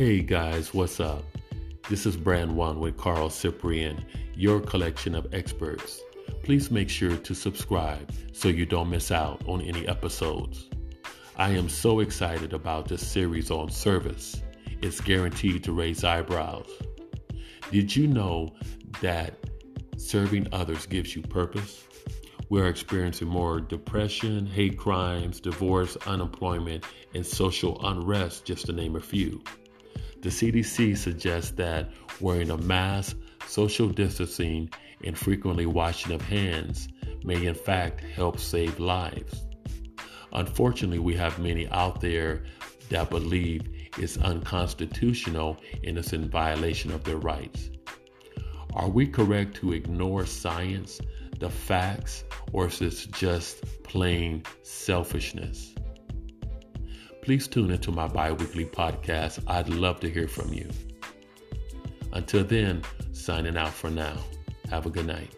Hey guys, what's up? This is Brand One with Carl Cyprian, your collection of experts. Please make sure to subscribe so you don't miss out on any episodes. I am so excited about this series on service. It's guaranteed to raise eyebrows. Did you know that serving others gives you purpose? We're experiencing more depression, hate crimes, divorce, unemployment, and social unrest, just to name a few. The CDC suggests that wearing a mask, social distancing, and frequently washing of hands may in fact help save lives. Unfortunately, we have many out there that believe it's unconstitutional and it's in violation of their rights. Are we correct to ignore science, the facts, or is this just plain selfishness? Please tune into my bi weekly podcast. I'd love to hear from you. Until then, signing out for now. Have a good night.